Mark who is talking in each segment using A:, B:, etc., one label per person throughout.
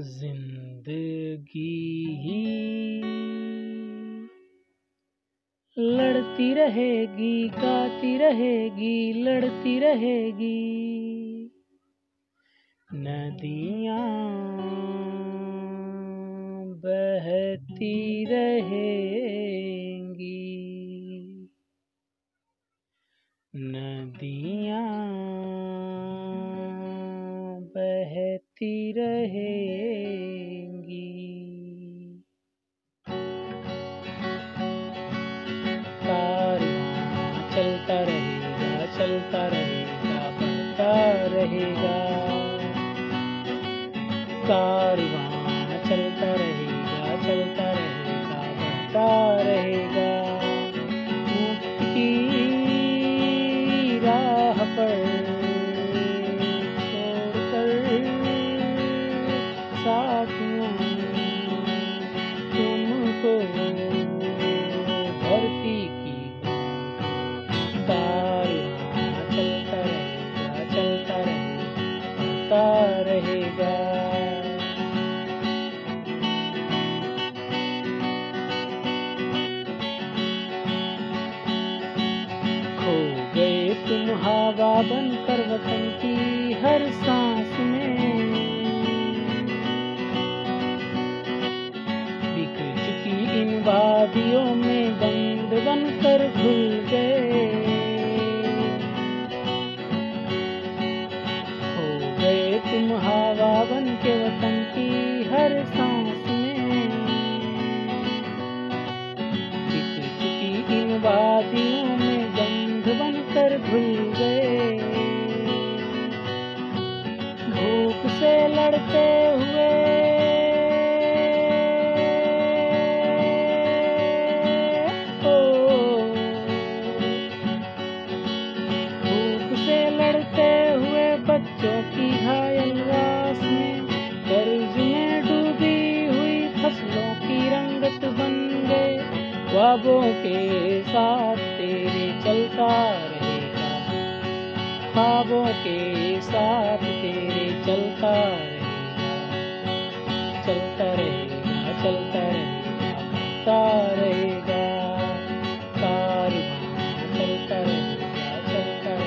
A: ज़िंदगी ही लड़ती रहेगी गाती रहेगी लड़ती रहेगी। नदियाँ बहती रहेंगी। नदियाँ बहती रहेंगी। कारवां चलता रहेगा चलता रहेगा बढ़ता रहेगा। कारवां चलता रहेगा रहेगा। खो गए तुम हवा बनकर वतन की हर सांस। ख्वाबों के साथ तेरे चलता रहेगा। ख्वाबों के साथ तेरे चलता रहेगा। चलता रहेगा चलता रहेगा रहेगा। कारवां चलता रहेगा चलता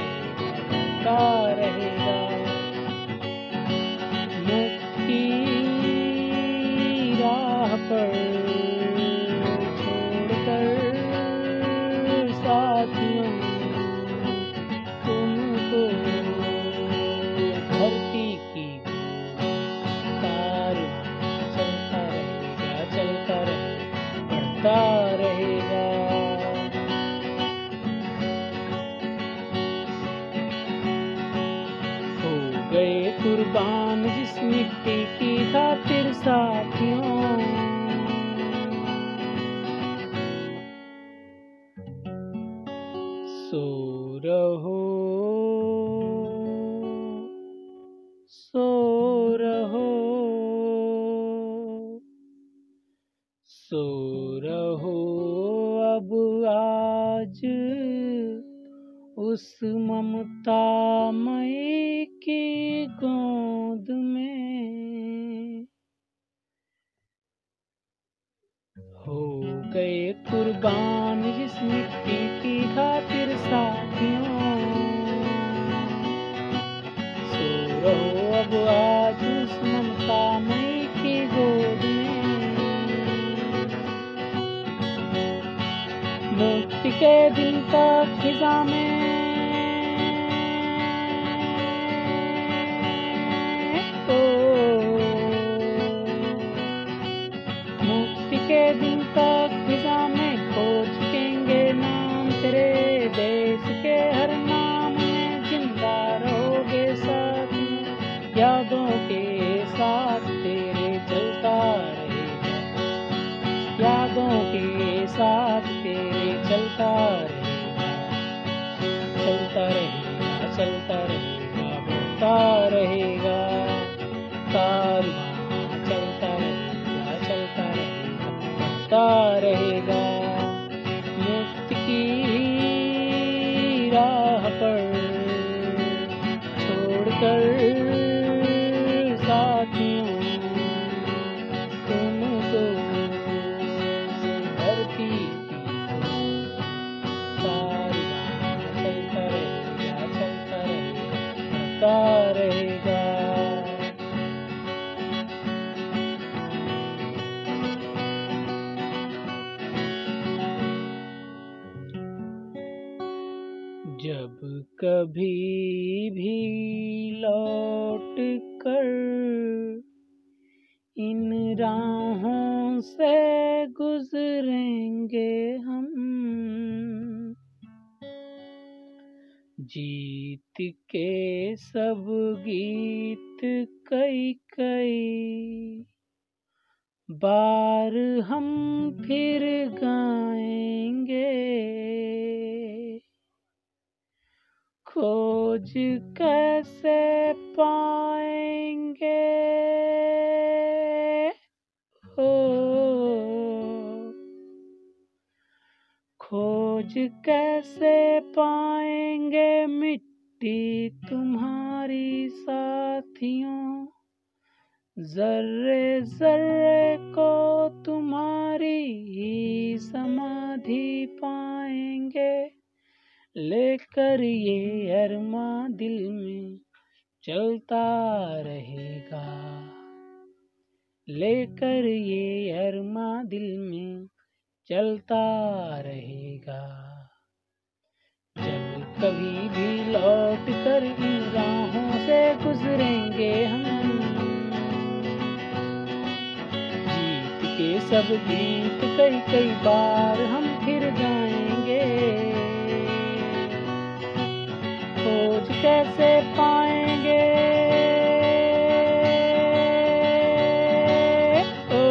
A: रहेगा रहेगा। मुक्ति राह पर बढ़ता रहेगा। हो गए कुर्बान जिस मिट्टी की खातिर साथियों। सो रहो सो रहो अब आज। उस ममता मई की गोद में। हो गए कुर्बान जिस मिट्टी मुक्ति के दिन तक खिजा में। मुक्ति के फिजा में खोज सकेंगे नाम तेरे देश के हर नाम ज़िंदा रहोगे यादों के साथ तेरे यादों के साथ तेरे चलता जब कभी भी लौट कर इन राहों से गुजरेंगे हम। जीत के सब गीत कई कई बार हम फिर गाएँगे। खोज कैसे पाएँगे? हो। खोज कैसे पाएँगे मिट्टी तुम्हारी साथियों? जर्रे जर्रे को तुम्हारी ही समाधि पाएँगे। लेकर ये अरमा दिल में चलता रहेगा। लेकर ये अरमा दिल में चलता रहेगा। जब कभी भी लौट कर इन राहों से गुजरेंगे हम। जीत के सब गीत कई कई बार हम खोज कैसे पाएँगे? ओ,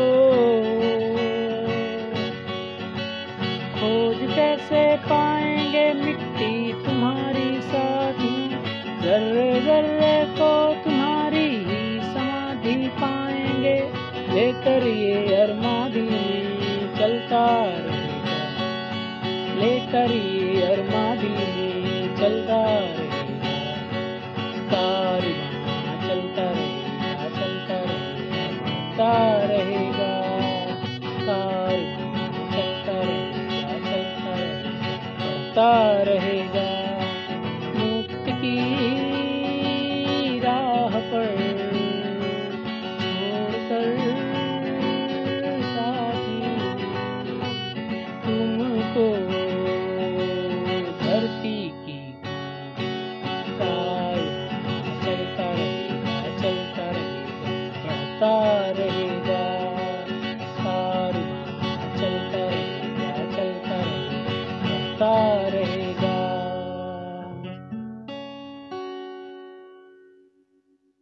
A: खोज कैसे पाएँगे मिट्टी तुम्हारी साधु? जर्रे जर्रे को तुम्हारी ही समाधि पाएँगे। लेकर ये अरमा दिल चलता रहेगा। लेकर ये